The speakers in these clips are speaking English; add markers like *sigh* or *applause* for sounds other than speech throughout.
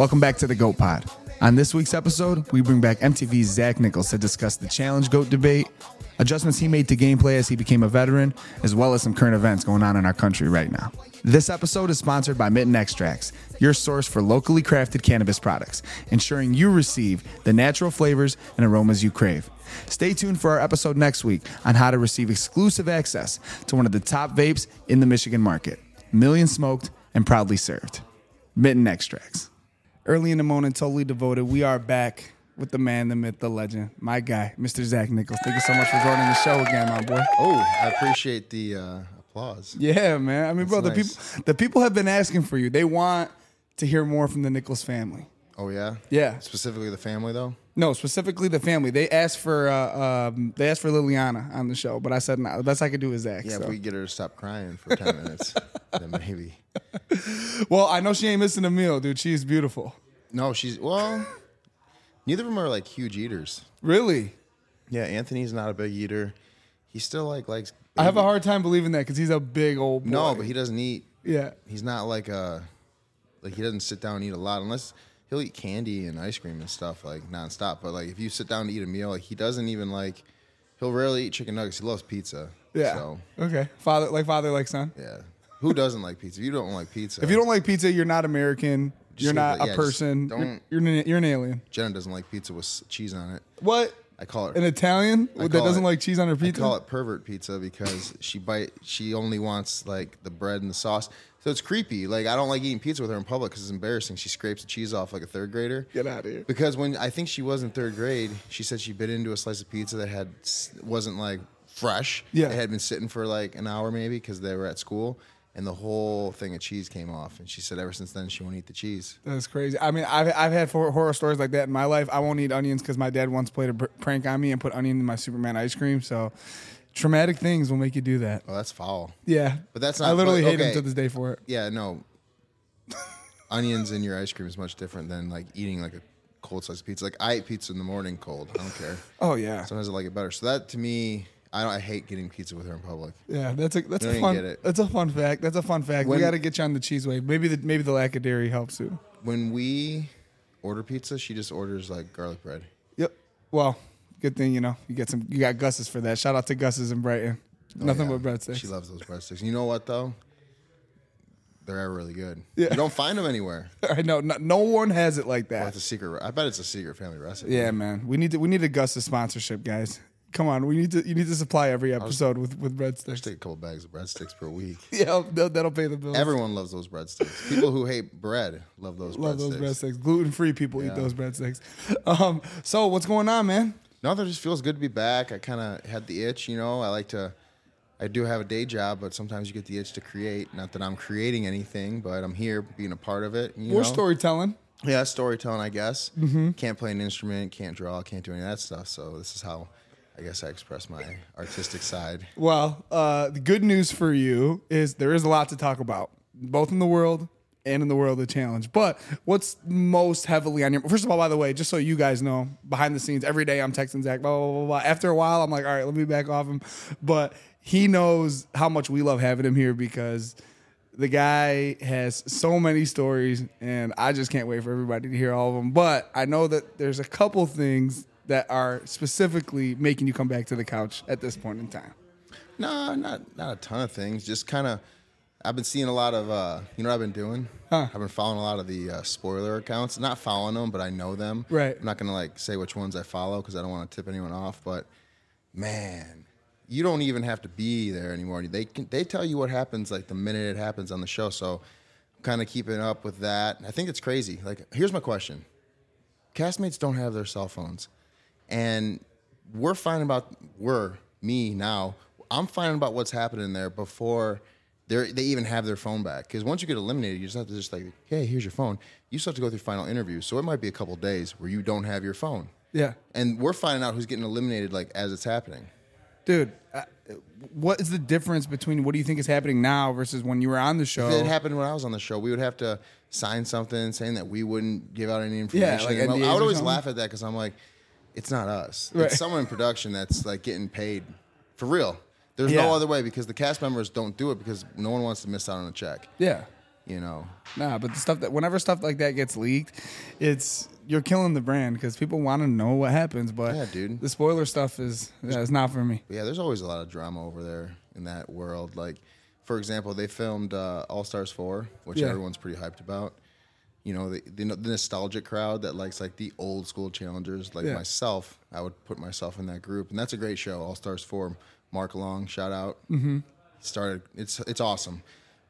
Welcome back to the Goat Pod. On this week's episode, we bring back MTV's Zach Nichols to discuss the challenge goat debate, adjustments he made to gameplay as he became a veteran, as well as some current events going on in our country right now. This episode is sponsored by Mitten Extracts, your source for locally crafted cannabis products, ensuring you receive the natural flavors and aromas you crave. Stay tuned for our episode next week on how to receive exclusive access to one of the top vapes in the Michigan market. Million smoked and proudly served. Mitten Extracts. Early in the morning, totally devoted. We are back with the man, the myth, the legend, my guy, Mr. Zach Nichols. Thank you so much for joining the show again, my boy. Oh, I appreciate the uh, applause. Yeah, man. I mean, bro, the nice. people the people have been asking for you. They want to hear more from the Nichols family. Oh yeah. Yeah. Specifically the family though. No, specifically the family. They asked for uh, um, they asked for Liliana on the show, but I said no. The best I could do is Zach. Yeah, so. if we get her to stop crying for ten minutes, *laughs* then maybe. well, I know she ain't missing a meal, dude. She's beautiful. No, she's well. Neither of them are like huge eaters. Really. Yeah, Anthony's not a big eater. He still like likes. I have a hard time believing that because he's a big old boy. No, but he doesn't eat. yeah. He's not like a. Like he doesn't sit down and eat a lot unless he'll eat candy and ice cream and stuff like nonstop. But like if you sit down to eat a meal, like he doesn't even like. He'll rarely eat chicken nuggets. He loves pizza. Yeah. So Okay. Father like father like son. yeah. Who doesn't like pizza? If you don't like pizza. If you don't like pizza, you're not American. Just you're leave not a yeah, just person. You're, don't- you're an, you're an alien. Jenna doesn't like pizza with s- cheese on it. What? I call it An Italian that call doesn't it- like cheese on her pizza. I pizza? call it pervert pizza because she bite. She only wants like the bread and the sauce. So it's creepy. Like I don't like eating pizza with her in public because it's embarrassing. She scrapes the cheese off like a third grader. Get out of here. Because when I think she was in third grade, she said she bit into a slice of pizza that had wasn't like fresh. Yeah. it had been sitting for like an hour maybe because they were at school, and the whole thing of cheese came off. And she said ever since then she won't eat the cheese. That's crazy. I mean, I've, I've had horror stories like that in my life. I won't eat onions because my dad once played a pr- prank on me and put onion in my Superman ice cream. So, traumatic things will make you do that. Oh, that's foul. Yeah, But that's not. I literally but- hate him to this day for it. Yeah, no. *laughs* Onions in your ice cream is much different than like eating like a cold slice of pizza. Like I eat pizza in the morning cold. I don't care. Oh yeah, Sometimes I like it better. So that to me, I don't. I hate getting pizza with her in public. yeah. That's a that's You a fun. That's a fun fact. That's a fun fact. we got to get you on the cheese wave. Maybe the maybe the lack of dairy helps too. When we order pizza, she just orders like garlic bread. Yep. Well, good thing you know you get some. You got Gus's for that. Shout out to Gus's in Brighton. Nothing Oh, Yeah. but breadsticks. She loves those breadsticks. You know what though? They're really good. Yeah. You don't find them anywhere. *laughs* I know. No, no one has it like Well, that. it's a secret. I bet it's a secret family recipe. Yeah, man. We need to we need a Gus's sponsorship, guys. Come on, we need to you need to supply every episode with with breadsticks. Take a couple bags of breadsticks per week. *laughs* Yeah, that'll, pay the bills. Everyone loves those breadsticks. People who hate bread love those Love breadsticks. those breadsticks. Gluten free people eat those breadsticks. Um, so what's going on, man? No, that just feels good to be back. I kind of had the itch, you know. I like to, I do have a day job, but sometimes you get the itch to create. Not that I'm creating anything, but I'm here being a part of it. You More know? storytelling. Yeah, storytelling, I guess. Mm-hmm. Can't play an instrument, can't draw, can't do any of that stuff. So this is how, I guess, I express my artistic side. Well, uh, the good news for you is there is a lot to talk about, both in the world and in the world of challenge. But what's most heavily on your first of all, by the way, just so you guys know, behind the scenes, every day I'm texting Zach, blah, blah, blah, blah. After a while, I'm like, all right, let me back off him. But he knows how much we love having him here because the guy has so many stories, and I just can't wait for everybody to hear all of them. But I know that there's a couple things that are specifically making you come back to the couch at this point in time. No, not not a ton of things. Just kind of, I've been seeing a lot of, uh, you know, what I've been doing. I've been following a lot of the uh, spoiler accounts. Not following them, but I know them. Right. I'm not gonna like say which ones I follow because I don't want to tip anyone off. But man, you don't even have to be there anymore. They can, they tell you what happens like the minute it happens on the show. So I'm kind of keeping up with that. I think it's crazy. Like, here's my question: Castmates don't have their cell phones, and we're finding about we're me now. I'm finding about what's happening there before they they even have their phone back. Because once you get eliminated, you just have to just like, hey, here's your phone. You still have to go through final interviews, so it might be a couple days where you don't have your phone. Yeah. And we're finding out who's getting eliminated like as it's happening. Dude, uh, what is the difference between what do you think is happening now versus when you were on the show? If it happened when I was on the show, we would have to sign something saying that we wouldn't give out any information. like I would always laugh at that because I'm like, it's not us. Right. It's someone in production that's like getting paid for real. There's Yeah. no other way because the cast members don't do it because no one wants to miss out on a check. yeah. you know. Nah, but the stuff that whenever stuff like that gets leaked, it's you're killing the brand because people want to know what happens. But Yeah, dude. the spoiler stuff is yeah, it's not for me. Yeah, there's always a lot of drama over there in that world. Like, for example, they filmed uh, All Stars Four, which Yeah. everyone's pretty hyped about. You know, the, the, the nostalgic crowd that likes like the old school challengers, like Yeah. myself. I would put myself in that group, and that's a great show. All Stars Four, Mark Long, shout out. Mm-hmm. Started. It's it's awesome.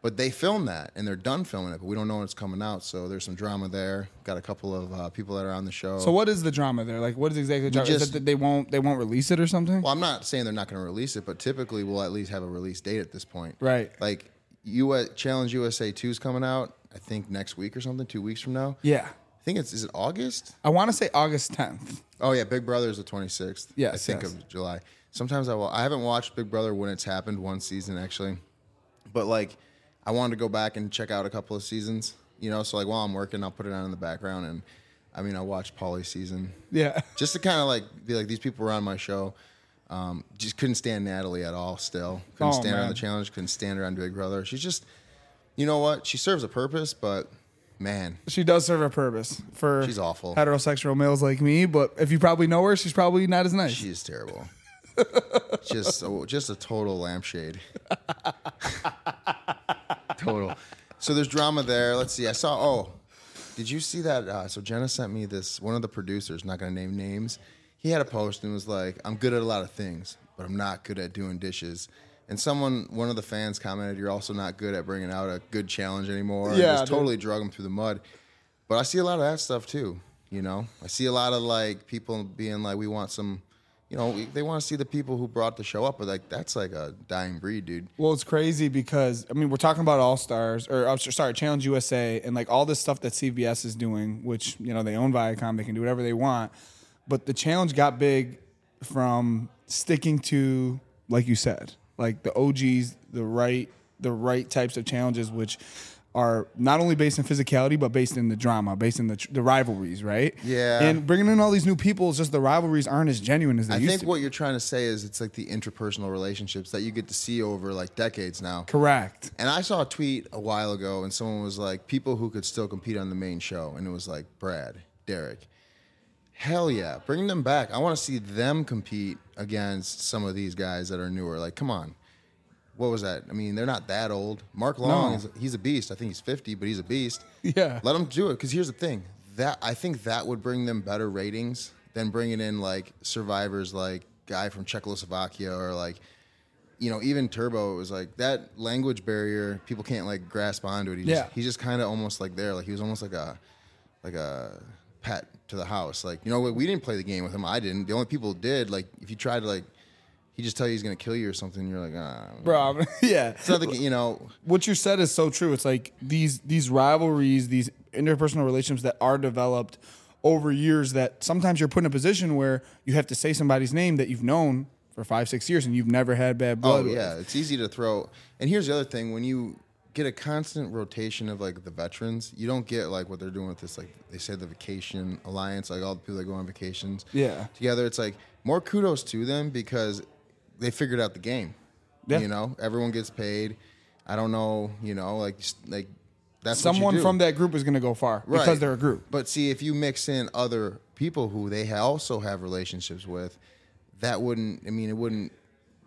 But they filmed that and they're done filming it, but we don't know when it's coming out. So there's some drama there. Got a couple of uh, people that are on the show. So what is the drama there? Like, what is exactly the drama? is just- it that they won't they won't release it or something? Well, I'm not saying they're not going to release it, but typically we'll at least have a release date at this point. Right. Like US Challenge USA 2 is coming out, I think next week or something, 2 weeks from now. yeah, I think it's is it August? I want to say August 10th. Oh yeah, Big Brother is the 26th. Yeah, I think yes. of July. Sometimes I will I haven't watched Big Brother when it's happened one season actually. But like I wanted to go back and check out a couple of seasons, you know, so like while I'm working, I'll put it on in the background and I mean, I watched Paulie season Yeah, *laughs* just to kind of like be like these people were on my show. Um, just couldn't stand Natalie at all. Still couldn't Oh, stand her on the challenge. Couldn't stand her on Big Brother. She's just, you know what? She serves a purpose, but man, she does serve a purpose for She's awful. heterosexual males like me. But if you probably know her, she's probably not as nice. she is terrible. Just so, just a total lampshade. *laughs* total. So there's drama there. Let's see. I saw. Oh, did you see that? Uh, so Jenna sent me this. One of the producers, not going to name names, he had a post and was like, "I'm good at a lot of things, but I'm not good at doing dishes." And someone, one of the fans commented, "You're also not good at bringing out a good challenge anymore." and Yeah, just dude. totally drug him through the mud. But I see a lot of that stuff too. You know, I see a lot of like people being like, "We want some." You know, they want to see the people who brought the show up, but like that's like a dying breed, dude. Well, it's crazy because I mean we're talking about All Stars or sorry Challenge USA and like all this stuff that CBS is doing, which you know they own Viacom, they can do whatever they want. But the challenge got big from sticking to, like you said, like the OGs, the right, the right types of challenges, which are not only based in physicality but based in the drama, based in the tr- the rivalries, right? Yeah. And bringing in all these new people, is just the rivalries aren't as genuine as they I used think to. what you're trying to say is it's like the interpersonal relationships that you get to see over like decades now. Correct. And I saw a tweet a while ago, and someone was like, "People who could still compete on the main show," and it was like Brad, Derek. Hell yeah, bring them back. I want to see them compete against some of these guys that are newer. Like, come on, what was that? I mean, they're not that old. Mark Long No. is he's a beast. I think he's 50, but he's a beast. Yeah. Let him do it. Because here's the thing that I think that would bring them better ratings than bringing in like survivors like guy from Czechoslovakia or like you know even Turbo. It was like that language barrier. People can't like grasp onto it. He Yeah. just, he's just kind of almost like there. Like he was almost like a like a pet to the house. Like you know what we didn't play the game with him. I didn't. The only people did like if you tried to like. He just tell you he's gonna kill you or something. You're like, ah. Bro, *laughs* yeah. It's not the, you know, what you said is so true. It's like these these rivalries, these interpersonal relationships that are developed over years. That sometimes you're put in a position where you have to say somebody's name that you've known for five, six years, and you've never had bad blood. Oh with. yeah, it's easy to throw. And here's the other thing: when you get a constant rotation of like the veterans, you don't get like what they're doing with this. Like they say, the Vacation Alliance, like all the people that go on vacations Yeah. together. It's like more kudos to them because they figured out the game. Yeah. You know, everyone gets paid. I don't know. You know, like like that's what you Someone from that group is going to go far because they're a group. But see, if you mix in other people who they also have relationships with, that wouldn't. I mean, it wouldn't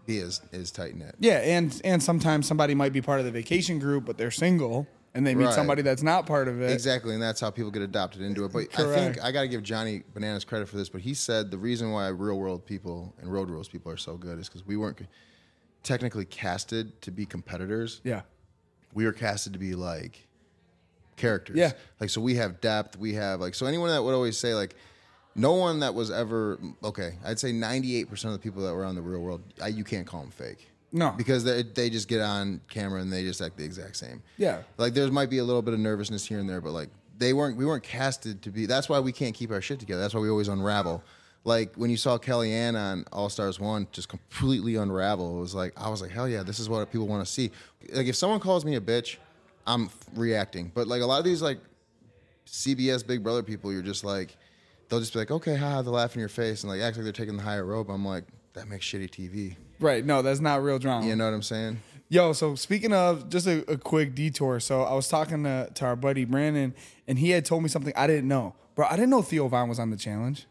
be as as tight knit. Yeah, and and sometimes somebody might be part of the vacation group, but they're single, and they meet Right. somebody that's not part of it. Exactly, and that's how people get adopted into it. But I think I got to give Johnny Bananas credit for this. But he said the reason why real world people and road rules people are so good is because we weren't technically casted to be competitors. Yeah. We were casted to be like characters. Yeah. Like so, we have depth. We have like so. Anyone that would always say like. No one that was ever okay. I'd say ninety-eight percent of the people that were on the real world, I, you can't call them fake. No. because they, they just get on camera and they just act the exact same. Yeah. Like there might be a little bit of nervousness here and there, but like they weren't we weren't casted to be. That's why we can't keep our shit together. That's why we always unravel. Like when you saw Kellyanne on All Stars One, just completely unravel. It was like I was like, hell yeah, this is what people want to see. Like if someone calls me a bitch, I'm f- reacting. But like a lot of these like CBS Big Brother people, you're just like, they'll just be like, okay, haha, they laugh in your face and like act like they're taking the higher rope. I'm like, that makes shitty TV. Right. No, that's not real drama. You know what I'm saying? Yo, so speaking of just a, a quick detour, so I was talking to, to our buddy Brandon, and he had told me something I didn't know, bro. I didn't know Theo Von was on the challenge.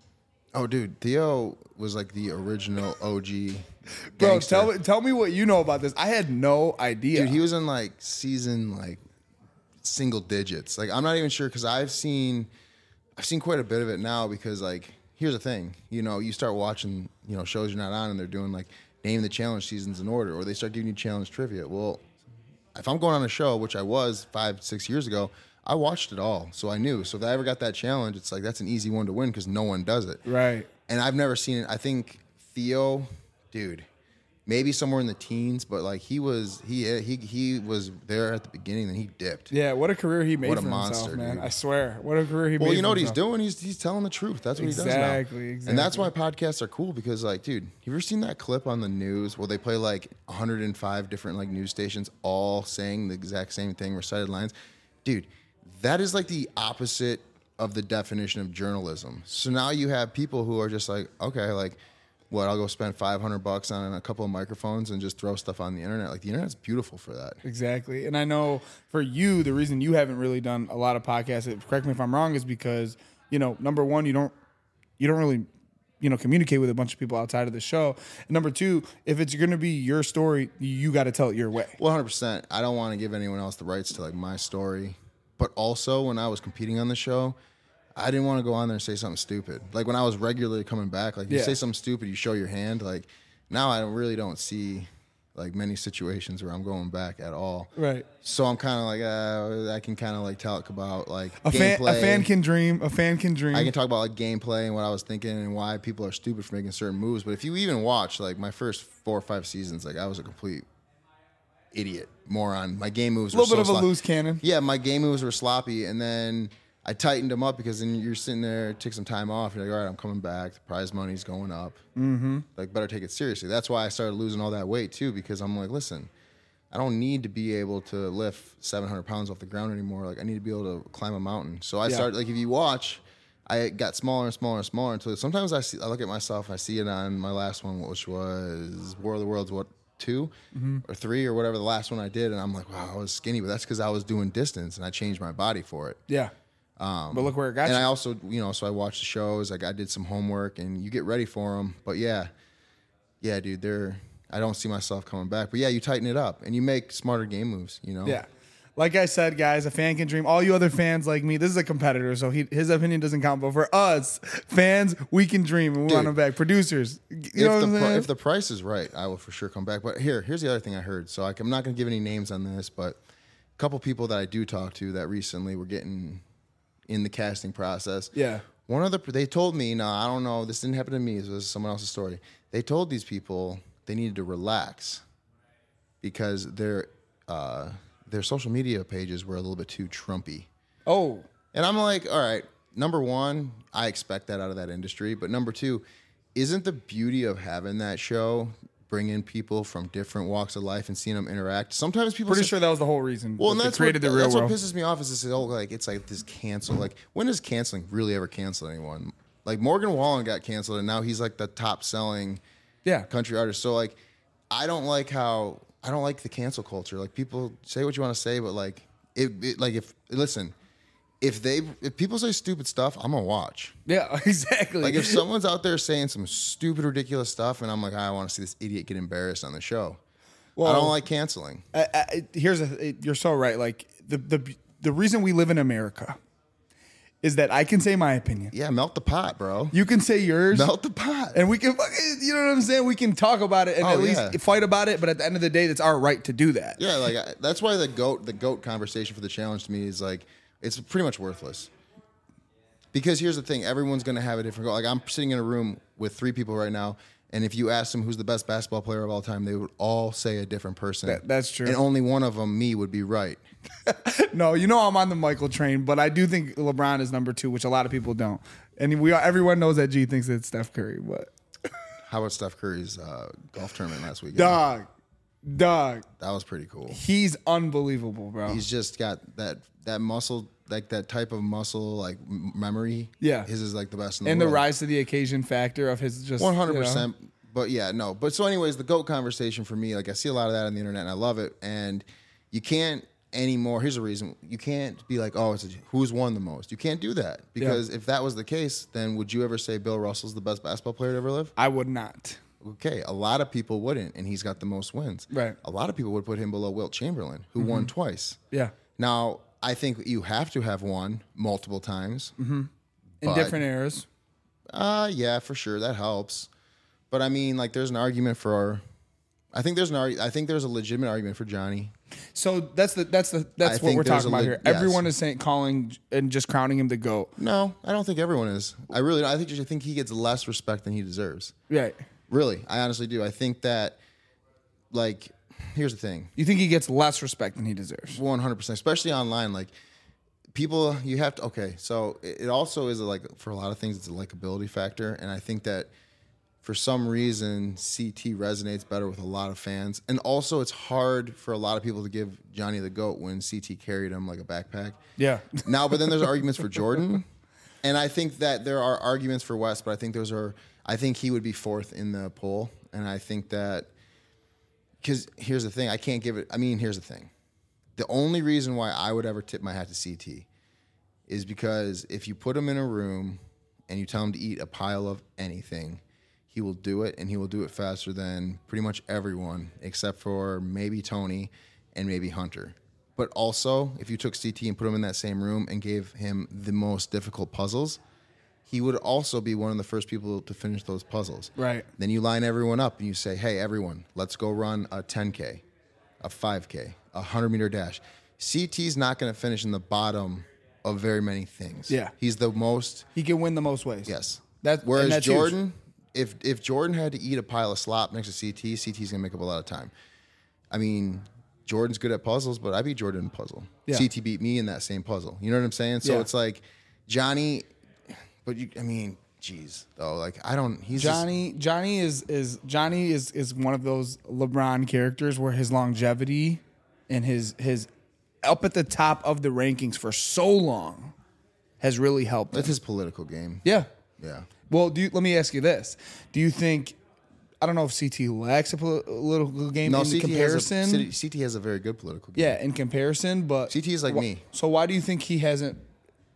Oh, dude, Theo was like the original OG. *laughs* Bro, tell me tell me what you know about this. I had no idea. Dude, he was in like season like single digits. Like I'm not even sure because I've seen I've seen quite a bit of it now because like here's the thing, you know, you start watching you know shows you're not on and they're doing like name the challenge seasons in order or they start giving you challenge trivia. Well, if I'm going on a show, which I was five six years ago. I watched it all, so I knew. So if I ever got that challenge, it's like that's an easy one to win because no one does it. right. and I've never seen it. I think Theo, dude, maybe somewhere in the teens, but like he was he he he was there at the beginning, and he dipped. Yeah, what a career he made What a monster, himself, man. dude. I swear. What a career he made Well, you know what he's doing? He's he's telling the truth. That's what he does now. Exactly. And that's why podcasts are cool because like, dude, have you ever seen that clip on the news where they play like 105 different like news stations all saying the exact same thing, recited lines? Dude, that is like the opposite of the definition of journalism. So now you have people who are just like, okay, like what, I'll go spend 500 bucks on a couple of microphones and just throw stuff on the internet. Like the internet's beautiful for that. Exactly. And I know for you, the reason you haven't really done a lot of podcasts, correct me if I'm wrong, is because, you know, number one, you don't you don't really, you know, communicate with a bunch of people outside of the show. And number two, if it's gonna be your story, you gotta tell it your way. Hundred percent. I don't want to give anyone else the rights to like my story, but also when I was competing on the show, I didn't want to go on there and say something stupid. Like when I was regularly coming back, like you Yeah. say something stupid, you show your hand. Like now, I really don't see like many situations where I'm going back at all. Right. So I'm kind of like uh, I can kind of like talk about like A fan, gameplay. a fan can dream. A fan can dream. I can talk about like gameplay and what I was thinking and why people are stupid for making certain moves. But if you even watch like my first four or five seasons, like I was a complete idiot, moron. My game moves a were little bit so of a loose cannon. Yeah, my game moves were sloppy, and then I tightened them up because then you're sitting there, take some time off. You're like, all right, I'm coming back. The prize money's going up. Mm-hmm. Like, better take it seriously. That's why I started losing all that weight too, because I'm like, listen. I don't need to be able to lift 700 pounds off the ground anymore. Like I need to be able to climb a mountain. So I Yeah. started like if you watch, I got smaller and smaller and smaller until sometimes I see I look at myself. I see it on my last one, which was War of the Worlds. What 2 Mm-hmm. or three or whatever the last one I did, and I'm like, wow, I was skinny, but that's because I was doing distance and I changed my body for it. Yeah. Um, but look where it got And you. I also, you know, so I watched the shows. Like I did some homework, and you get ready for them. But yeah, yeah, dude, they're. I don't see myself coming back. But yeah, you tighten it up and you make smarter game moves. You know. Yeah. Like I said, guys, a fan can dream. All you other fans like me, this is a competitor, so he, his opinion doesn't count. But for us, fans, we can dream and we want Dude. him back. Producers, you know if what the I'm pri- saying? if the price is right, I will for sure come back. But here, here's the other thing I heard. So like, I'm not going to give any names on this, but a couple people that I do talk to that recently were getting in the casting process. Yeah. One of the they told me, no, I don't know, this didn't happen to me. This was someone else's story. They told these people they needed to relax because their uh, their social media pages were a little bit too Trumpy. oh, And I'm like, all right, number one, I expect that out of that industry. But number two, isn't the beauty of having that show bring in people from different walks of life and seeing them interact? Sometimes people pretty say- sure that was the whole reason. well, and that's created what, the real that's world. what pisses me off is this whole like it's like this cancel. Like when does canceling really ever cancel anyone? Like Morgan Wallen got canceled, and now he's like the top selling yeah. country artist. So like, I don't like how I don't like the cancel culture. Like people say what you want to say, but like it, it like if listen, if they if people say stupid stuff, I'm gonna watch. Yeah, *laughs* exactly. Like if someone's out there saying some stupid, ridiculous stuff, and I'm like, I want to see this idiot get embarrassed on the show. Well, I don't like canceling. I, I, here's a you're so right. Like the the the reason we live in America is that I can say my opinion. Yeah, melt the pot, bro. You can say yours. Melt the pot. and we can fucking, you know what I'm saying? We can talk about it and Oh, at least yeah. fight about it, but at the end of the day, it's our right to do that. Yeah, like I, that's why the goat the goat conversation for the challenge to me is like it's pretty much worthless. Because here's the thing, everyone's gonna have a different goal. Like I'm sitting in a room with three people right now, and if you ask them who's the best basketball player of all time, they would all say a different person. That- that's true. And only one of them, me, would be right. *laughs* No, you know I'm on the Michael train, but I do think LeBron is number two, which a lot of people don't. And we are, everyone knows that G thinks it's Steph Curry, but *laughs* How about Steph Curry's uh, golf tournament last weekend? dog, dog, That was pretty cool. he's unbelievable, bro. He's just got that that muscle, like that type of muscle, like m- memory. Yeah. his is like the best in the world. and the rise to the occasion factor of his just One hundred you know. but yeah, no. But so, anyways, the goat conversation for me, like I see a lot of that on the internet, and I love it. And you can't anymore. Here's the reason: you can't be like, oh, it's a, who's won the most. You can't do that because if that was the case, then would you ever say Bill Russell's the best basketball player to ever live? I would not. Okay, a lot of people wouldn't, and he's got the most wins. Right. A lot of people would put him below Wilt Chamberlain, who mm-hmm. won twice. Yeah. Now, I think you have to have won multiple times. In But- different eras. Uh, yeah, for sure that helps. But I mean, like, there's an argument for. Our, I think there's an arg- I think there's a legitimate argument for Johnny. So that's the that's the that's I what we're talking about leg- here. yes. Everyone is saying calling and just crowning him the goat. No, I don't think everyone is. I really, I think I think he gets less respect than he deserves. Right. Really, I honestly do. I think that, like, here's the thing: You think he gets less respect than he deserves? one hundred percent, especially online. Like, people, you have to. Okay, so it also is a, like for a lot of things, it's a likability factor, and I think that for some reason CT resonates better with a lot of fans, and also it's hard for a lot of people to give Johnny the goat when CT carried him like a backpack. Yeah. *laughs* Now, but then there's arguments for *laughs* Jordan, and I think that there are arguments for West, but I think those are. I think he would be fourth in the poll, and I think that because here's the thing, I can't give it. I mean, here's the thing, the only reason why I would ever tip my hat to CT is because if you put him in a room and you tell him to eat a pile of anything, he will do it, and he will do it faster than pretty much everyone except for maybe Tony and maybe Hunter. But also, if you took CT and put him in that same room and gave him the most difficult puzzles, he would also be one of the first people to finish those puzzles. Right. Then you line everyone up and you say, hey, everyone, let's go run a 10K, a 5K, a 100 meter dash. CT's not going to finish in the bottom of very many things. Yeah. He's the most, He can win the most ways. yes. That- Whereas huge. Jordan, if, if Jordan had to eat a pile of slop next to CT, CT's going to make up a lot of time. I mean, Jordan's good at puzzles, but I beat Jordan in a puzzle. Yeah. CT beat me in that same puzzle. You know what I'm saying? So Yeah. it's like Johnny, but you, I mean, jeez, though, like I don't. He's just- Johnny Johnny is is Johnny is is one of those LeBron characters where his longevity and his his up at the top of the rankings for so long has really helped. that's Him. his political game. Yeah. Yeah. Well, do you, let me ask you this: Do you think? I don't know if CT lacks a poli- political game No, in CT comparison. has a, CT has a very good political game. yeah, in comparison, but CT is like wh- me. So why do you think he hasn't?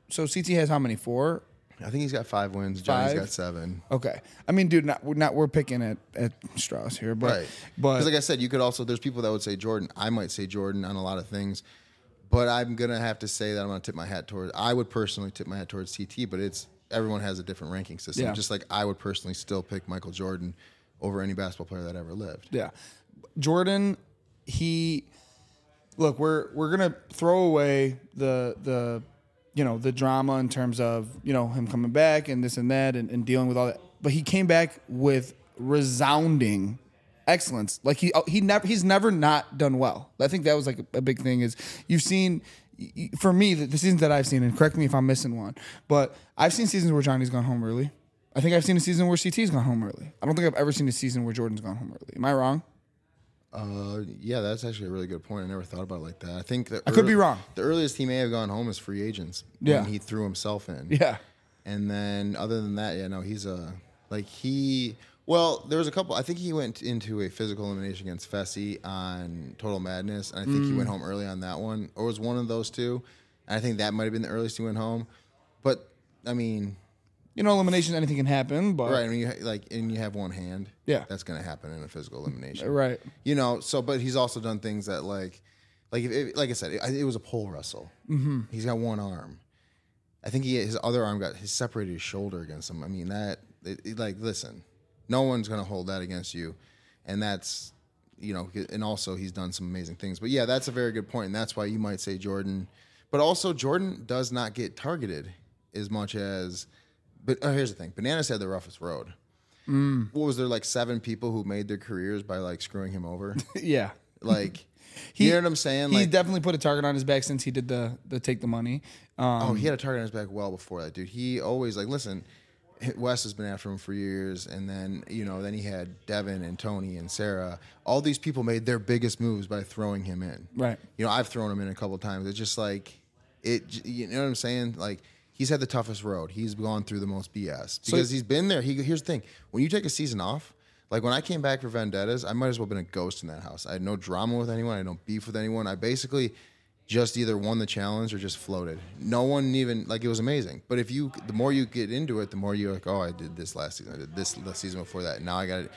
So CT has how many? Four. I think he's got five wins. Johnny's Five? got seven. Okay. I mean, dude, not we're not we're picking at at Strauss here, but Right. but like I said, you could also there's people that would say Jordan. I might say Jordan on a lot of things, but I'm gonna have to say that I'm gonna tip my hat towards. I would personally tip my hat towards CT, but it's everyone has a different ranking system. Yeah. Just like I would personally still pick Michael Jordan over any basketball player that ever lived. Yeah. Jordan, he look, we're we're gonna throw away the the you know, the drama in terms of, you know, him coming back and this and that and, and dealing with all that. But he came back with resounding excellence. Like he he never he's never not done well. I think that was like a, big thing is you've seen for me the, the seasons that I've seen and correct me if I'm missing one, but I've seen seasons where Johnny's gone home early. I think I've seen a season where CT's gone home early. I don't think I've ever seen a season where Jordan's gone home early. Am I wrong? Uh, yeah, that's actually a really good point. I never thought about it like that. I think that I could be wrong. The earliest he may have gone home is free agents. Yeah. when he threw himself in. Yeah. And then other than that, yeah, no, he's a like he. Well, there was a couple. I think he went into a physical elimination against Fessy on Total Madness, and I think he Mm. went home early on that one, or was one of those two. And I think that might have been the earliest he went home. But I mean, You know, elimination, anything can happen, but right? I mean, you ha- like, and you have one hand. Yeah. that's gonna happen in a physical elimination. right. You know, so but he's also done things that like, like if it, like I said, it, it was a pole wrestle. Mm-hmm. He's got one arm. I think he his other arm got he separated his shoulder against him. I mean that it, it- like listen, no one's gonna hold that against you, and that's you know, and also he's done some amazing things. But yeah, that's a very good point, and that's why you might say Jordan. But also Jordan does not get targeted as much as. But oh, here's the thing: Bananas had the roughest road. Mm. What was there like seven people who made their careers by like screwing him over? *laughs* Yeah. Like, *laughs* He- you know what I'm saying? He Like, definitely put a target on his back since he did the the take the money. Um, oh, he had a target on his back well before that, dude. He always like, listen, Wes has been after him for years, and then you know, then he had Devin and Tony and Sarah. All these people made their biggest moves by throwing him in. Right. You know, I've thrown him in a couple times. It's just like, it. You know what I'm saying? Like. He's had the toughest road. He's gone through the most BS because he's been there. He here's the thing: when you take a season off, Like when I came back for Vendettas, I might as well have been a ghost in that house. I had no drama with anyone. I had no beef with anyone. I basically just either won the challenge or just floated. No one even like it was amazing. But if you, the more you get into it, the more you're like, oh, I did this last season. I did this the season before that. Now I got it.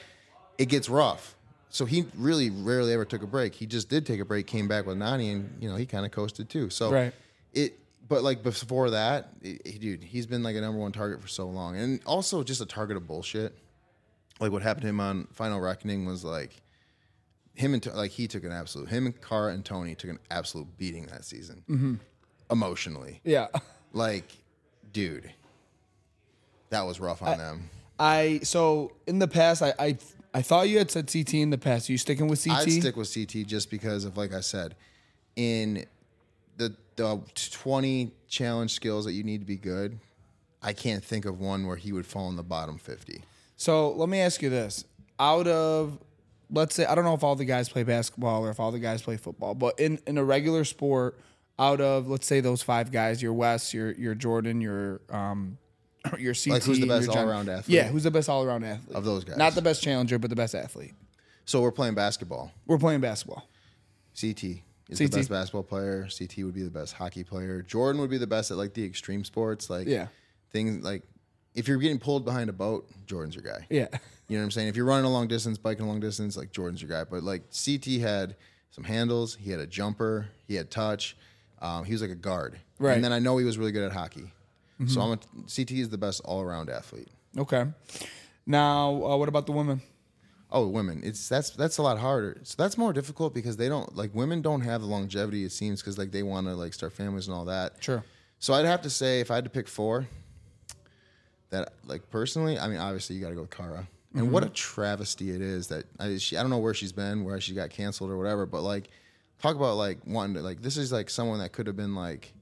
It gets rough. So he really rarely ever took a break. He just did take a break, came back with Nany, and you know he kind of coasted too. So Right. it but like before that it, dude he's been like a number one target for so long and also just a target of bullshit like what happened to him on final reckoning was like him and like he took an absolute him and Cara and Tony took an absolute beating that season mm-hmm. emotionally Yeah. *laughs* like dude that was rough on them I so in the past I, I I thought you had said CT in the past. Are you sticking with CT? I'd stick with CT just because of like I said, in the the twenty challenge skills that you need to be good. I can't think of one where he would fall in the bottom fifty. So let me ask you this: out of let's say I don't know if all the guys play basketball or if all the guys play football, but in in a regular sport, out of let's say those five guys, your Wes, your your Jordan, your um *clears throat* your CT, Like, who's the best all-around athlete? Yeah, who's the best all around athlete Of those guys. Not the best challenger, but the best athlete. So we're playing basketball. We're playing basketball. CT is CT. the best basketball player. CT would be the best hockey player. Jordan would be the best at like the extreme sports, like Yeah. things like if you're getting pulled behind a boat, Jordan's your guy. Yeah, *laughs* You know what I'm saying? If you're running a long distance, biking a long distance, like Jordan's your guy. But like CT had some handles, he had a jumper, he had touch. Um, he was like a guard. Right. And then I know he was really good at hockey. So I'm a, CT is the best all around athlete. okay. Now, uh, what about the women? Oh, women. It's that's that's a lot harder. So that's more difficult because they don't like women don't have the longevity it seems because like they want to like start families and all that. Sure. So I'd have to say if I had to pick four, that like personally, I mean obviously you got to go with Cara. And what a mm-hmm. travesty it is that I, she, I don't know where she's been, where she got canceled or whatever. But like, talk about like wanting to like this is like someone that could have been like.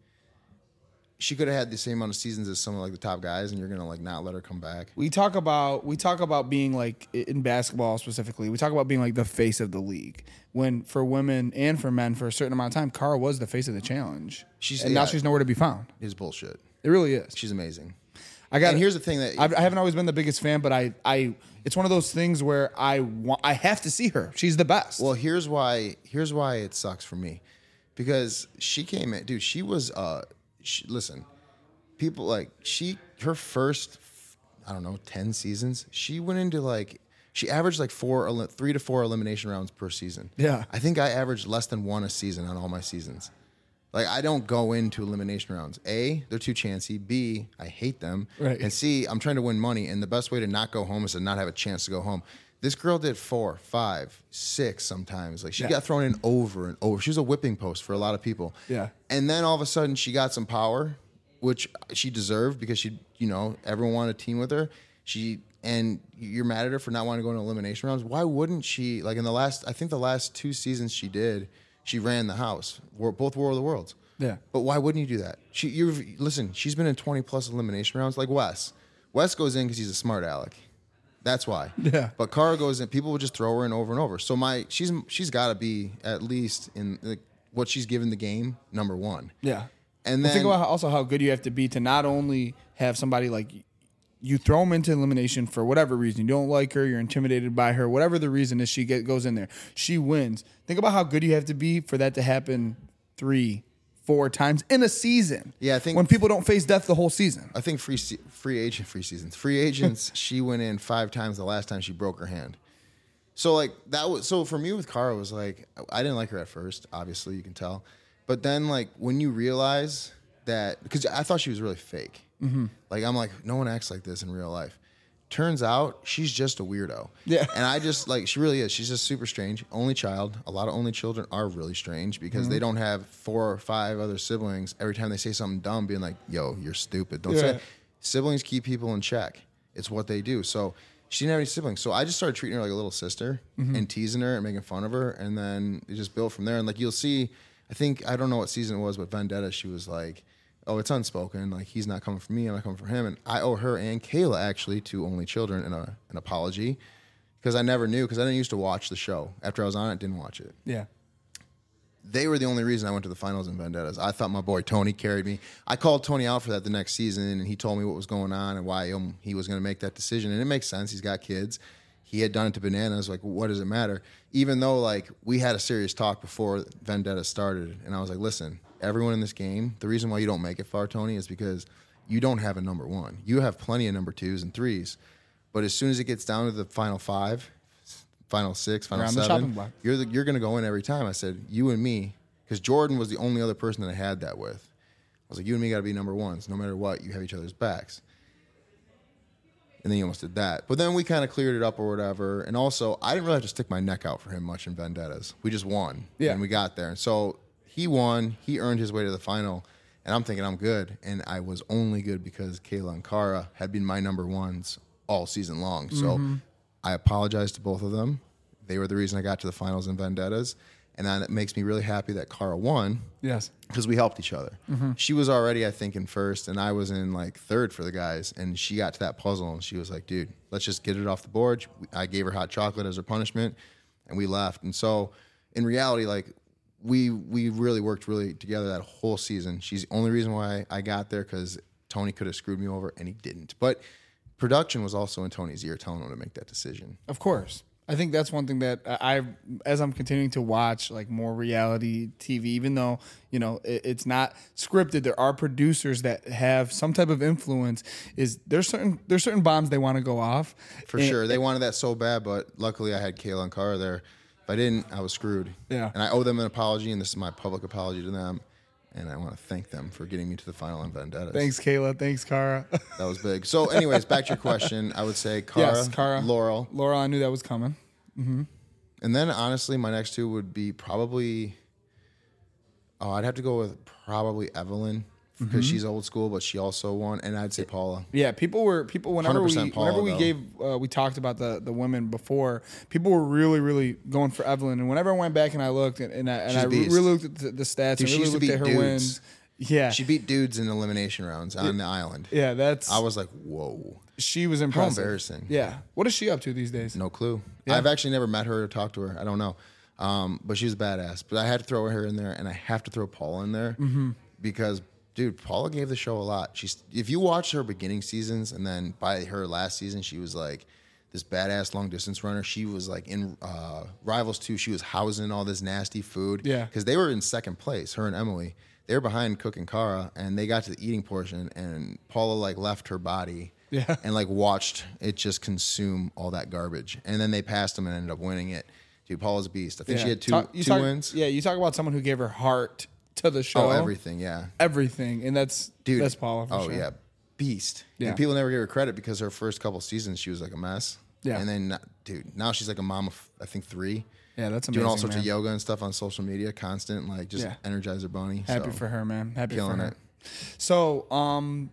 She could have had the same amount of seasons as some of like the top guys, and you're gonna like not let her come back. We talk about we talk about being like in basketball specifically. We talk about being like the face of the league. When for women and for men for a certain amount of time, Cara was the face of the challenge. She's- and now she's nowhere to be found. Is bullshit. It really is. She's amazing. I got. And here's the thing that I've, I haven't always been the biggest fan, but I I it's one of those things where I want I have to see her. She's the best. Well, here's why. Here's why it sucks for me, because she came in, dude. She was. Uh, she, listen, people like she. Her first, I don't know, ten seasons. She went into like. She averaged like four, three to four elimination rounds per season. Yeah. I think I averaged less than one a season on all my seasons. Like I don't go into elimination rounds. A, they're too chancy. B, I hate them. Right. And C, I'm trying to win money, and the best way to not go home is to not have a chance to go home. This girl did four, five, six sometimes. Like she Yeah. got thrown in over and over. She was a whipping post for a lot of people. Yeah. And then all of a sudden she got some power, which she deserved because she, you know, everyone wanted to team with her. She and you're mad at her for not wanting to go in elimination rounds. Why wouldn't she? Like in the last, I think the last two seasons she did, she ran the house. Both War of the Worlds. Yeah. But why wouldn't you do that? She, you listen. She's been in 20 plus elimination rounds. Like Wes. Wes goes in because he's a smart aleck. That's why. Yeah. But Cara goes in. People would just throw her in over and over. So my she's she's got to be at least in like, what she's given the game number one. yeah. And Well, think about how, also how good you have to be to not only have somebody like you throw them into elimination for whatever reason you don't like her, you're intimidated by her, whatever the reason is, she get, goes in there, she wins. Think about how good you have to be for that to happen three, four times in a season. Yeah, I think- when people don't face death the whole season. I think free free agent free seasons free *laughs* agents. she went in five times the last time she broke her hand. So like that was so for me with Cara was like I didn't like her at first. Obviously you can tell, but then like when you realize that because I thought she was really fake. Mm-hmm. Like I'm like no one acts like this in real life. Turns out she's just a weirdo. Yeah. And I just like she really is. She's just super strange. Only child. A lot of only children are really strange because Mm-hmm. they don't have four or five other siblings. Every time they say something dumb, being like, "Yo, you're stupid." Don't say. Yeah. It. Siblings keep people in check. It's what they do. So she didn't have any siblings. So I just started treating her like a little sister Mm-hmm. and teasing her and making fun of her. And then it just built from there. And like you'll see, I think I don't know what season it was, but Vendetta, she was like, "Oh, it's unspoken. Like he's not coming for me. I'm not coming for him." And I owe her and Kayla actually two only children an, a, an apology because I never knew because I didn't used to watch the show. After I was on it, didn't watch it Yeah. they were the only reason I went to the finals in Vendettas. I thought my boy Tony carried me. I called Tony out for that the next season, and he told me what was going on and why um, he was going to make that decision. And it makes sense. He's got kids. he had done it to Bananas. Like, what does it matter? Even though like we had a serious talk before Vendetta started, and I was like, listen, everyone in this game, the reason why you don't make it far, Tony, is because you don't have a number one. You have plenty of number twos and threes, but as soon as it gets down to the final five, final six, final the seven, block. you're the, you're going to go in every time. I said, you and me, because Jordan was the only other person that I had that with. I was like, you and me got to be number ones. No matter what, you have each other's backs. And then he almost did that. But then we kind of cleared it up or whatever. And also, I didn't really have to stick my neck out for him much in Vendettas. We just won. Yeah. And we got there. And so he won. He earned his way to the final. And I'm thinking I'm good. And I was only good because Kayla and Cara had been my number ones all season long. So mm-hmm. I apologize to both of them. They were the reason I got to the finals in Vendettas. And then it makes me really happy that Cara won Yes. because we helped each other. Mm-hmm. She was already, I think, in first, and I was in like third for the guys. And she got to that puzzle, and she was like, "Dude, let's just get it off the board." I gave her hot chocolate as her punishment, and we left. And so, in reality, like we we really worked really together that whole season. She's the only reason why I got there because Tony could have screwed me over, and he didn't. But production was also in Tony's ear, telling him to make that decision. Of course. I think that's one thing that I, as I'm continuing to watch like more reality TV, even though you know it, it's not scripted, there are producers that have some type of influence. Is there's certain there's certain bombs they want to go off For And- sure. They wanted that so bad, but luckily I had Kayla and Cara there. If I didn't, I was screwed. Yeah. And I owe them an apology, and this is my public apology to them. And I want to thank them for getting me to the final in Vendetta. Thanks, Kayla. Thanks, Cara. That was big. So, *laughs* anyways, back to your question. I would say Cara, yes, Cara. Laurel. Laurel, I knew that was coming. Mm-hmm. And then, honestly, my next two would be probably, oh, I'd have to go with probably Evelyn because Mm-hmm. she's old school, but she also won. And I'd say Paula. Yeah, people were people whenever we 100% Paula, whenever we though. gave uh, we talked about the the women before. People were really really going for Evelyn, and whenever I went back and I looked and, and I and I really looked at the, the stats Dude, and really looked at her dudes. wins. Yeah, She beat dudes in elimination rounds on the island. yeah, that's I was like, whoa. she was impressive. embarrassing. Yeah, what is she up to these days? No clue. I've actually never met her or talked to her. I don't know. Um, but she's a badass. But I had to throw her in there, and I have to throw Paula in there Mm-hmm. because, dude, Paula gave the show a lot. She's if you watch her beginning seasons, and then by her last season, she was like this badass long distance runner. She was like in uh, Rivals too. she was housing all this nasty food. Yeah. Because they were in second place, her and Emily. They were behind Cook and Cara, and they got to the eating portion, and Paula like left her body Yeah. *laughs* and like watched it just consume all that garbage. And then they passed them and ended up winning it. Dude, Paula's a beast. I think she had two Talk- you two talk- wins. Yeah, you talk about someone who gave her heart to the show. Oh, everything, yeah. everything, and that's Dude, that's Paula. For oh sure. yeah, beast. Yeah. And people never give her credit because her first couple seasons she was like a mess. Yeah. And then, dude, now she's like a mom of I think three, yeah, that's amazing. doing all sorts man. of yoga and stuff on social media, constant like just Yeah. Energizer Bunny. Happy so, for her, man. Happy killing for her. it. So, um,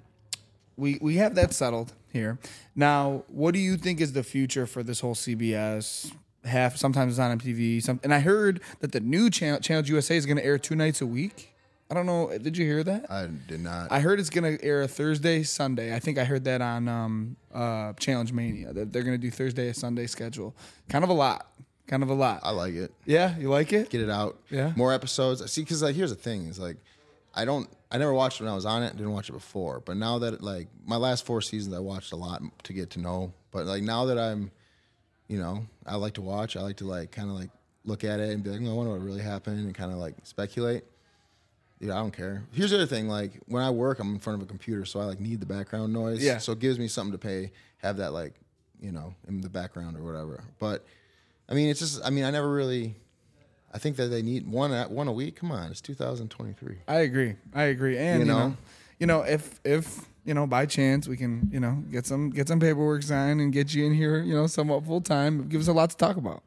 we we have that settled here. Now, what do you think is the future for this whole CBS? Half sometimes it's on MTV. Some, and I heard that the new channel, Channel USA, is going to air two nights a week. I don't know. Did you hear that? I did not. I heard it's going to air Thursday, Sunday. I think I heard that on um, uh, Challenge Mania that they're going to do Thursday, Sunday schedule. Kind of a lot. Kind of a lot. I like it. yeah, you like it? get it out. Yeah. More episodes. See, because like here's the thing: is like I don't. I never watched it when I was on it. Didn't watch it before. But now that like my last four seasons, I watched a lot to get to know. But like now that I'm, you know, I like to watch. I like to like kind of like look at it and be like, "No, I wonder what really happened, and kind of like speculate. Dude, I don't care. Here's the other thing: like when I work, I'm in front of a computer, so I like need the background noise. Yeah. So it gives me something to pay, have that like, you know, in the background or whatever. But I mean, it's just. I mean, I never really. I think that they need one at one a week. Come on, it's 2023. I agree. I agree. And you You know, know? you know, if if you know by chance we can you know get some get some paperwork signed and get you in here, you know, somewhat full time, it gives us a lot to talk about.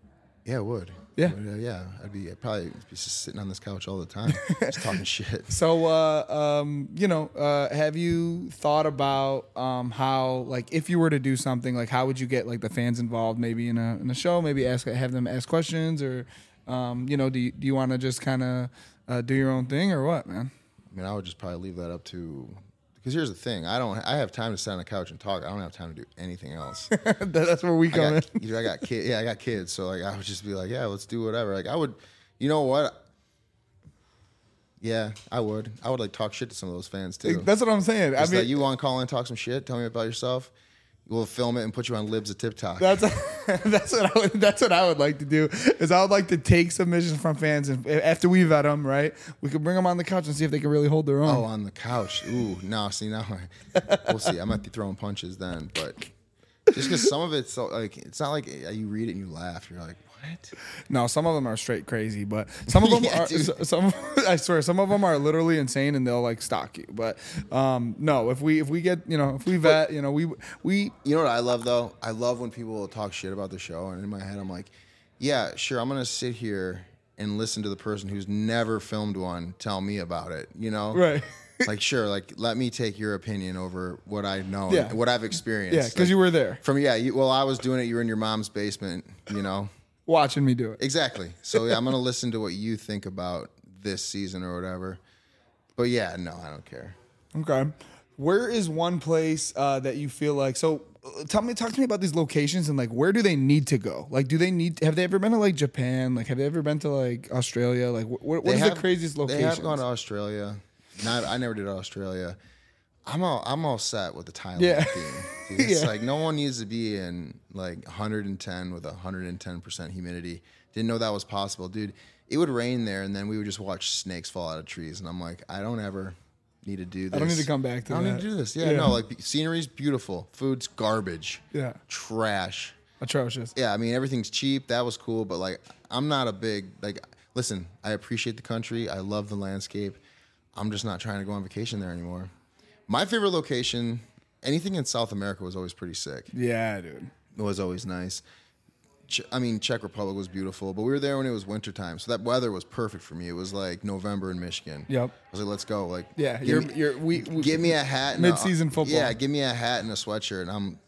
Yeah, it would. Yeah. Would, uh, yeah. I'd be I'd probably be just sitting on this couch all the time, *laughs* just talking shit. So, uh, um, you know, uh, have you thought about um, how, like, if you were to do something, like, how would you get like the fans involved? Maybe in a in a show, maybe ask have them ask questions, or, um, you know, do you, do you want to just kind of uh, do your own thing, or what, man? I mean, I would just probably leave that up to. Because here's the thing: I don't. I have time to sit on the couch and talk. I don't have time to do anything else. *laughs* That's where we I come in. got, you know, I got kids. Yeah, I got kids. So like, I would just be like, yeah, let's do whatever. Like, I would. You know what? Yeah, I would. I would like talk shit to some of those fans too. That's what I'm saying. I mean, that you want to call in, talk some shit, tell me about yourself. We'll film it and put you on Libs of TikTok. That's *laughs* that's what I would that's what I would like to do. Is I would like to take submissions from fans and eh, after we vet them, right, we could bring them on the couch and see if they can really hold their own. Oh, on the couch. Ooh, no. See now, we'll see. I might be throwing punches then, but just because some of it's so like it's not like uh, you read it and you laugh. You're like, what? No, some of them are straight crazy, but some of *laughs* them Yeah, are. dude. Some, *laughs* I swear, some of them are literally insane, and they'll like stalk you. But um, no, if we if we get you know if we vet you know we we You know what I love though? I love when people talk shit about the show, and in my head I'm like, yeah, sure. I'm gonna sit here and listen to the person who's never filmed one tell me about it. You know, right. *laughs* like sure, like let me take your opinion over what I know, Yeah. and what I've experienced. Yeah, because Like, you were there from yeah. You, well, I was doing it. You were in your mom's basement. You know. watching me do it. Exactly. So yeah, I'm gonna listen to what you think about this season or whatever. But yeah, no, I don't care. Okay. Where is one place uh, that you feel like? So, tell me, talk to me about these locations and like where do they need to go? Like, do they need? Have they ever been to like Japan? Like, have they ever been to like Australia? Like, wh- what, what is have- the craziest location? They have gone to Australia. Not, I never did Australia. I'm all I'm all set with the Thailand Yeah. theme. *laughs* Dude, it's Yeah. like no one needs to be in like 110 with 110 percent humidity. Didn't know that was possible, dude. It would rain there, and then we would just watch snakes fall out of trees, and I'm like, I don't ever need to do this. I don't need to come back to I don't that. need to do this. Yeah, Yeah. no, like scenery's beautiful, food's garbage, Yeah, trash. atrocious. Yeah, I mean everything's cheap. That was cool, but like I'm not a big like. Listen, I appreciate the country. I love the landscape. I'm just not trying to go on vacation there anymore. My favorite location, anything in South America, was always pretty sick. Yeah, dude. It was always nice. Ch- I mean, Czech Republic was beautiful, but we were there when it was wintertime, so that weather was perfect for me. It was like November in Michigan. Yep. I was like, let's go. Like, Yeah, give you're me- you're we, we give me a hat. and a- Mid-season football. Yeah, give me a hat and a sweatshirt, and I'm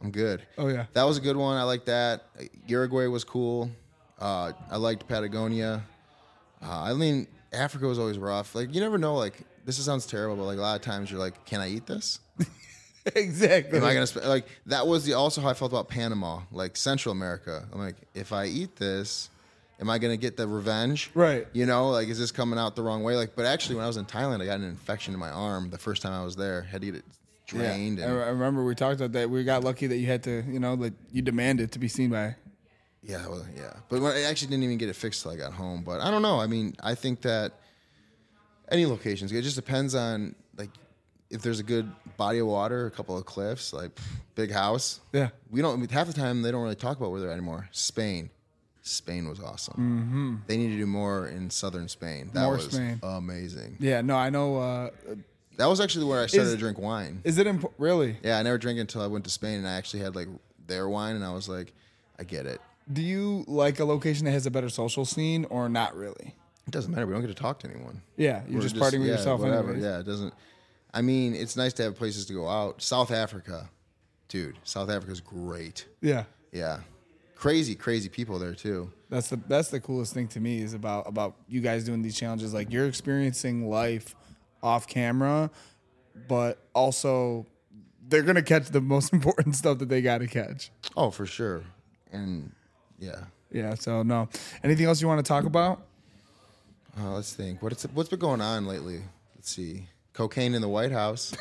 I'm good. Oh, yeah. that was a good one. I like that. Uruguay was cool. Uh, I liked Patagonia. Uh, I mean, Africa was always rough. Like you never know. Like this sounds terrible, but like a lot of times you're like, can I eat this? *laughs* exactly. Am I gonna sp-? like that? Was the also how I felt about Panama, like Central America. I'm like, if I eat this, am I gonna get the revenge? Right. You know, like is this coming out the wrong way? Like, but actually, when I was in Thailand, I got an infection in my arm the first time I was there. Had to get it drained. I And, I remember we talked about that. We got lucky that you had to, you know, like you demanded to be seen by. Yeah, well, yeah. But I actually didn't even get it fixed till I got home. But I don't know. I mean, I think that any location's. It just depends on like if there's a good body of water, a couple of cliffs, like pff, big house. Yeah. We don't. I mean, half the time they don't really talk about where they're at anymore. Spain. Spain was awesome. Mm-hmm. They need to do more in southern Spain. That More was Spain. amazing. Yeah. No, I know. Uh, That was actually where I started Is- to drink wine. is it imp- really? Yeah, I never drank it until I went to Spain and I actually had like their wine and I was like, I get it. Do you like a location that has a better social scene or not really? It doesn't matter. We don't get to talk to anyone. Yeah, you're We're just, partying with yeah, yourself. Whatever. anyways. Yeah, it doesn't. I mean, it's nice to have places to go out. South Africa, dude. South Africa's great. Yeah. Yeah, crazy, crazy people there too. That's the that's the coolest thing to me is about about you guys doing these challenges. Like you're experiencing life off camera, but also they're gonna catch the most *laughs* important stuff that they got to catch. Oh, for sure. And yeah, Yeah. So no. Anything else you want to talk about? uh, let's think. What's what's been going on lately? Let's see. Cocaine in the White House.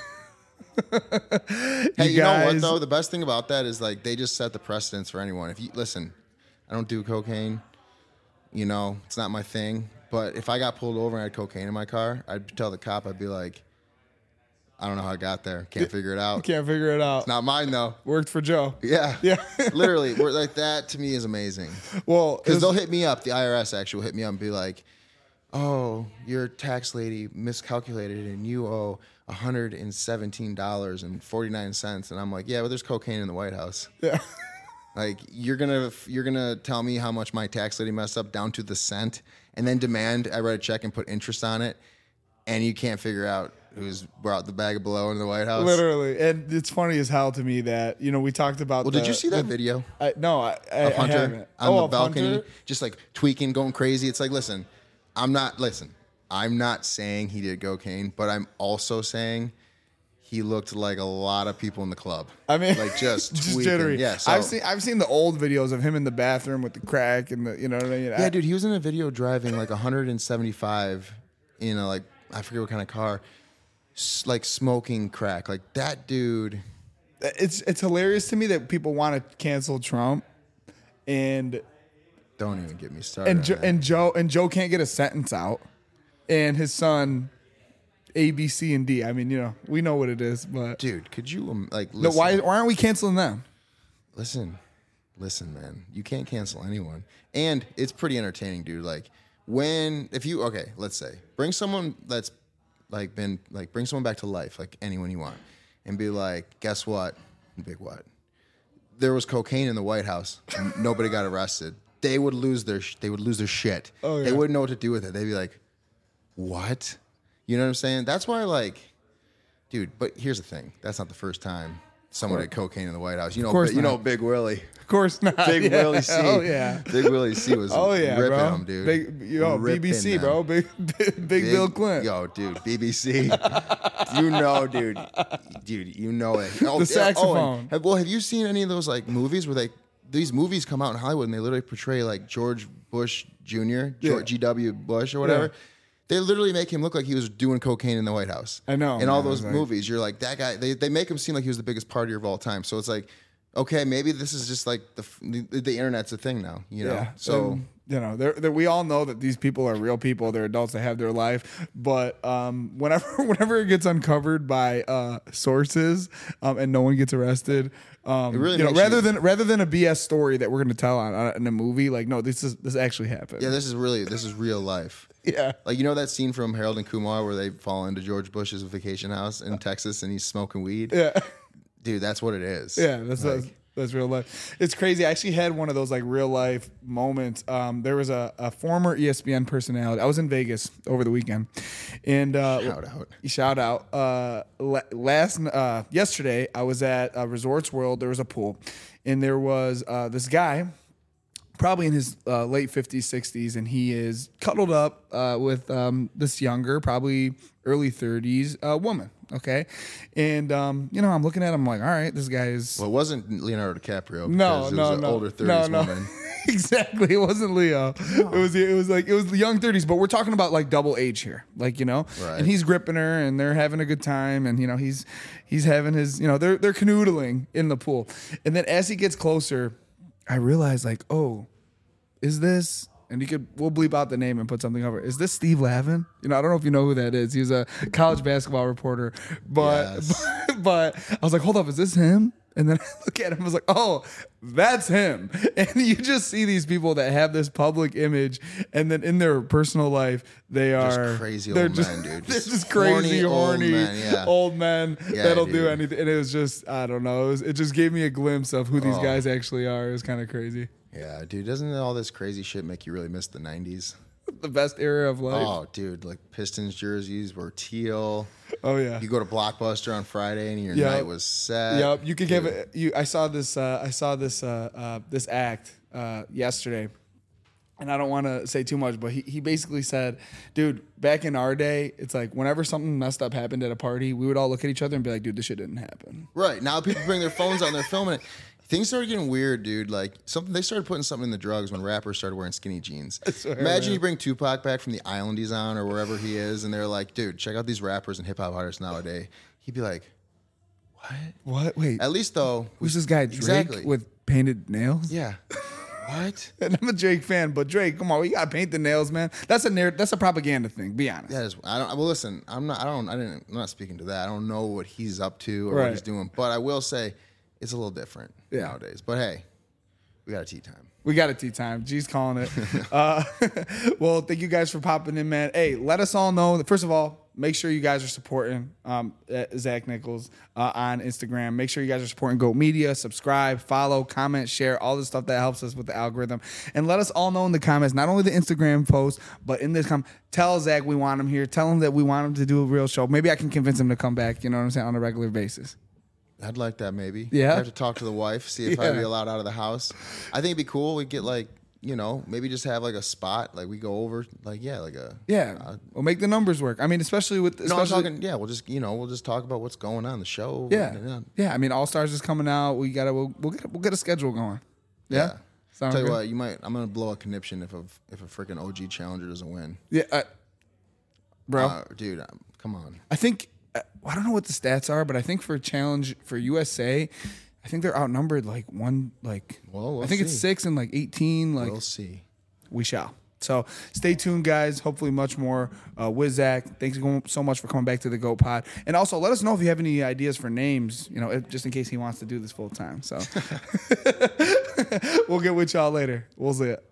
*laughs* hey, you, know what though? The best thing about that is like they just set the precedence for anyone. If you listen, I don't do cocaine. You know, it's not my thing. But if I got pulled over and I had cocaine in my car, I'd tell the cop, I'd be like, I don't know how I got there. Can't figure it out. Can't figure it out. Not mine though. Worked for Joe. Yeah. Yeah. *laughs* Literally, we're like that to me is amazing. Well, Because they'll hit me up. The IRS actually will hit me up and be like, "Oh, your tax lady miscalculated, and you owe one hundred and seventeen dollars and forty nine cents." And I'm like, "Yeah, but there's cocaine in the White House. yeah. *laughs* Like, you're gonna you're gonna tell me how much my tax lady messed up down to the cent, and then demand I write a check and put interest on it, and you can't figure out who's brought the bag of blow into the White House." Literally, and it's funny as hell to me that you know we talked about. Well, did you see that video? I, no, I, I, of I haven't. on oh, the balcony, Hunter? just like tweaking, going crazy. It's like, listen, I'm not listen. I'm not saying he did cocaine, but I'm also saying he looked like a lot of people in the club. I mean, like just *laughs* just tweaking. jittery. Yeah, so, I've seen I've seen the old videos of him in the bathroom with the crack and the you know what I mean. yeah, dude, he was in a video driving like 175 in a like I forget what kind of car, like smoking crack. Like that dude it's it's hilarious to me that people want to cancel Trump, and Don't even get me started. and jo- and Joe and Joe can't get a sentence out, and his son, A, B, C, and D. I mean, you know, we know what it is, but dude, could you um, like no, why why aren't we canceling them? listen, listen, man. You can't cancel anyone, and it's pretty entertaining, dude. Like when if you okay, let's say bring someone that's like been like bring someone back to life, like anyone you want, and be like, guess what? Big what? There was cocaine in the White House. *laughs* Nobody got arrested. They would lose their sh- they would lose their shit. Oh, They wouldn't know what to do with it. They'd be like, what? You know what I'm saying? That's why like dude, but here's the thing. That's not the first time someone had cocaine in the White House. You know, course you know. Big Willie. Of course not. *laughs* Big *laughs* yeah. Willie C. Oh yeah. Big Willie C was Oh yeah, ripping bro. them, dude. Big, yo, Ripping BBC, them. bro. Big, *laughs* big, big Bill Clinton. Yo, dude, BBC. you know, dude, dude, you know it. Oh, yeah, oh, and saxophone. have, well, have you seen any of those like movies where they these movies come out in Hollywood and they literally portray like George Bush Jr., George G.W. Bush or whatever? Yeah. They literally make him look like he was doing cocaine in the White House. I know, In all those like- movies, you're like that guy. They, they make him seem like he was the biggest partier of all time. So it's like, okay, maybe this is just like the the, the internet's a thing now. You know. Yeah. So. and, you know, they're, they're, we all know that these people are real people. They're adults. They have their life. But um, *laughs* whenever whenever it gets uncovered by uh, sources um, and no one gets arrested, um, really you know, rather you- than rather than a BS story that we're going to tell on, on in a movie, like no, this is this actually happened. Yeah, this is really this is real life. *laughs* yeah. Like you know that scene from Harold and Kumar where they fall into George Bush's vacation house in Texas and he's smoking weed. Yeah. *laughs* Dude, that's what it is. Yeah, that's Like, that's, that's real life. It's crazy. I actually had one of those like real life moments. Um, there was a, a former ESPN personality. I was in Vegas over the weekend, and uh, Shout out. shout out. Uh, last uh, yesterday, I was at uh, Resorts World. There was a pool, and there was uh, this guy probably in his uh, late 50s 60s and he is cuddled up uh, with um, this younger probably early 30s uh, woman okay and um, you know i'm looking at him like all right this guy is Well, it wasn't Leonardo DiCaprio. no because it no was an no older 30s no no woman. *laughs* exactly it wasn't leo it was it was like it was the young 30s but we're talking about like double age here like you know Right. and he's gripping her and they're having a good time and you know he's he's having his you know they're they're canoodling in the pool and then as he gets closer i realized like oh is this and you could we'll bleep out the name and put something over. Is this Steve Lavin? You know, I don't know if you know who that is. He's a college basketball reporter. But Yes. *laughs* but, I was like, hold up, is this him? And then *laughs* I look at him, I was like, oh, that's him. *laughs* And you just see these people that have this public image, and then in their personal life, they are just crazy they're old just, men, dude. *laughs* Just just crazy, horny old men, yeah. old men Yeah, that'll do anything. And it was just, I don't know, it, was, it just gave me a glimpse of who these Oh. guys actually are. It was kind of crazy. Yeah, dude, doesn't all this crazy shit make you really miss the 90s? The best era of life. Oh, dude, like Pistons jerseys were teal. Oh yeah. You go to Blockbuster on Friday and your Yeah. night was set. Yep, you could give it. You, I saw this. Uh, I saw this. Uh, uh, this act uh, yesterday, and I don't want to say too much, but he, he basically said, "Dude, back in our day, it's like whenever something messed up happened at a party, we would all look at each other and be like, dude, this shit didn't happen.' Right now, people bring their phones out and they're filming it. Things started getting weird, dude. Like something, they started putting something in the drugs when rappers started wearing skinny jeans. *laughs* swear, Imagine man. you bring Tupac back from the island he's on or wherever he is, and they're like, "Dude, check out these rappers and hip hop artists nowadays." He'd be like, "What?" What? Wait, At least though, who's this guy? Drake Exactly. with painted nails? yeah. *laughs* what? And I'm a Drake fan, but Drake, come on, we gotta paint the nails, man. That's a narr- That's a propaganda thing. Be honest. Is, I don't. Well, listen, I'm not. I don't. I didn't. I'm not speaking to that. I don't know what he's up to or Right. what he's doing, but I will say it's a little different Yeah. nowadays. But hey, we got a tea time. We got a tea time. G's calling it. *laughs* uh, *laughs* well, thank you guys for popping in, man. Hey, let us all know. First of all, make sure you guys are supporting um, uh, Zach Nichols uh, on Instagram. Make sure you guys are supporting Goat Media. Subscribe, follow, comment, share, all the stuff that helps us with the algorithm. And let us all know in the comments, not only the Instagram post, but in this comment, tell Zach we want him here. Tell him that we want him to do a real show. Maybe I can convince him to come back. You know what I'm saying on a regular basis. I'd like that maybe. Yeah? I have to talk to the wife, see if I'd be *laughs* allowed out of the house. I think it'd be cool. We get like, you know, maybe just have like a spot, like we go over, like yeah, like a Yeah, we'll make the numbers work. I mean, especially with Uh, No, I'm talking. Yeah, we'll just you know we'll just talk about what's going on the show. Yeah, yeah. yeah. I mean, All Stars is coming out. We gotta we'll, we'll get we'll get a schedule going. Yeah, yeah. Sound Tell you good? what, you might. I'm gonna blow a conniption if a if a freaking OG challenger doesn't win. Yeah, uh, bro. Uh, dude, um, come on. I think uh, I don't know what the stats are, but I think for challenge for USA, I think they're outnumbered like one like. Well, we'll I think it's six and like eighteen. Like We'll see. we shall. So stay tuned, guys. Hopefully, much more uh, with Zach. Thanks so much for coming back to the Goat Pod, and also let us know if you have any ideas for names. You know, just in case he wants to do this full time. So *laughs* we'll get with y'all later. We'll see it.